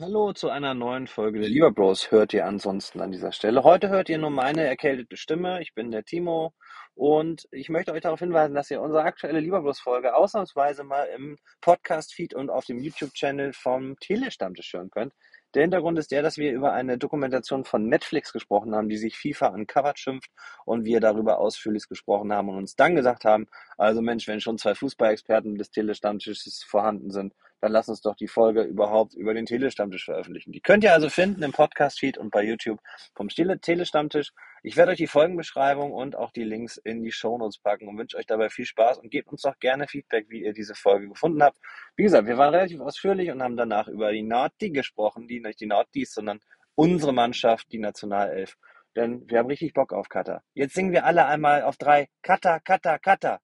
Hallo zu einer neuen Folge der Lieber Bros hört ihr ansonsten an dieser Stelle. Heute hört ihr nur meine erkältete Stimme. Ich bin der Timo und ich möchte euch darauf hinweisen, dass ihr unsere aktuelle Lieber Bros Folge ausnahmsweise mal im Podcast-Feed und auf dem YouTube-Channel vom Telestammtisch hören könnt. Der Hintergrund ist der, dass wir über eine Dokumentation von Netflix gesprochen haben, die sich FIFA Uncovered schimpft und wir darüber ausführlich gesprochen haben und uns dann gesagt haben, also Mensch, wenn schon zwei Fußballexperten des Telestammtisches vorhanden sind, dann lass uns doch die Folge überhaupt über den Telestammtisch veröffentlichen. Die könnt ihr also finden im Podcast-Feed und bei YouTube vom Stille Telestammtisch. Ich werde euch die Folgenbeschreibung und auch die Links in die Shownotes packen und wünsche euch dabei viel Spaß und gebt uns doch gerne Feedback, wie ihr diese Folge gefunden habt. Wie gesagt, wir waren relativ ausführlich und haben danach über die Nordi gesprochen, die nicht die Nordis, sondern unsere Mannschaft, die Nationalelf. Denn wir haben richtig Bock auf Kata. Jetzt singen wir alle einmal auf drei Kata, Kata, Kata.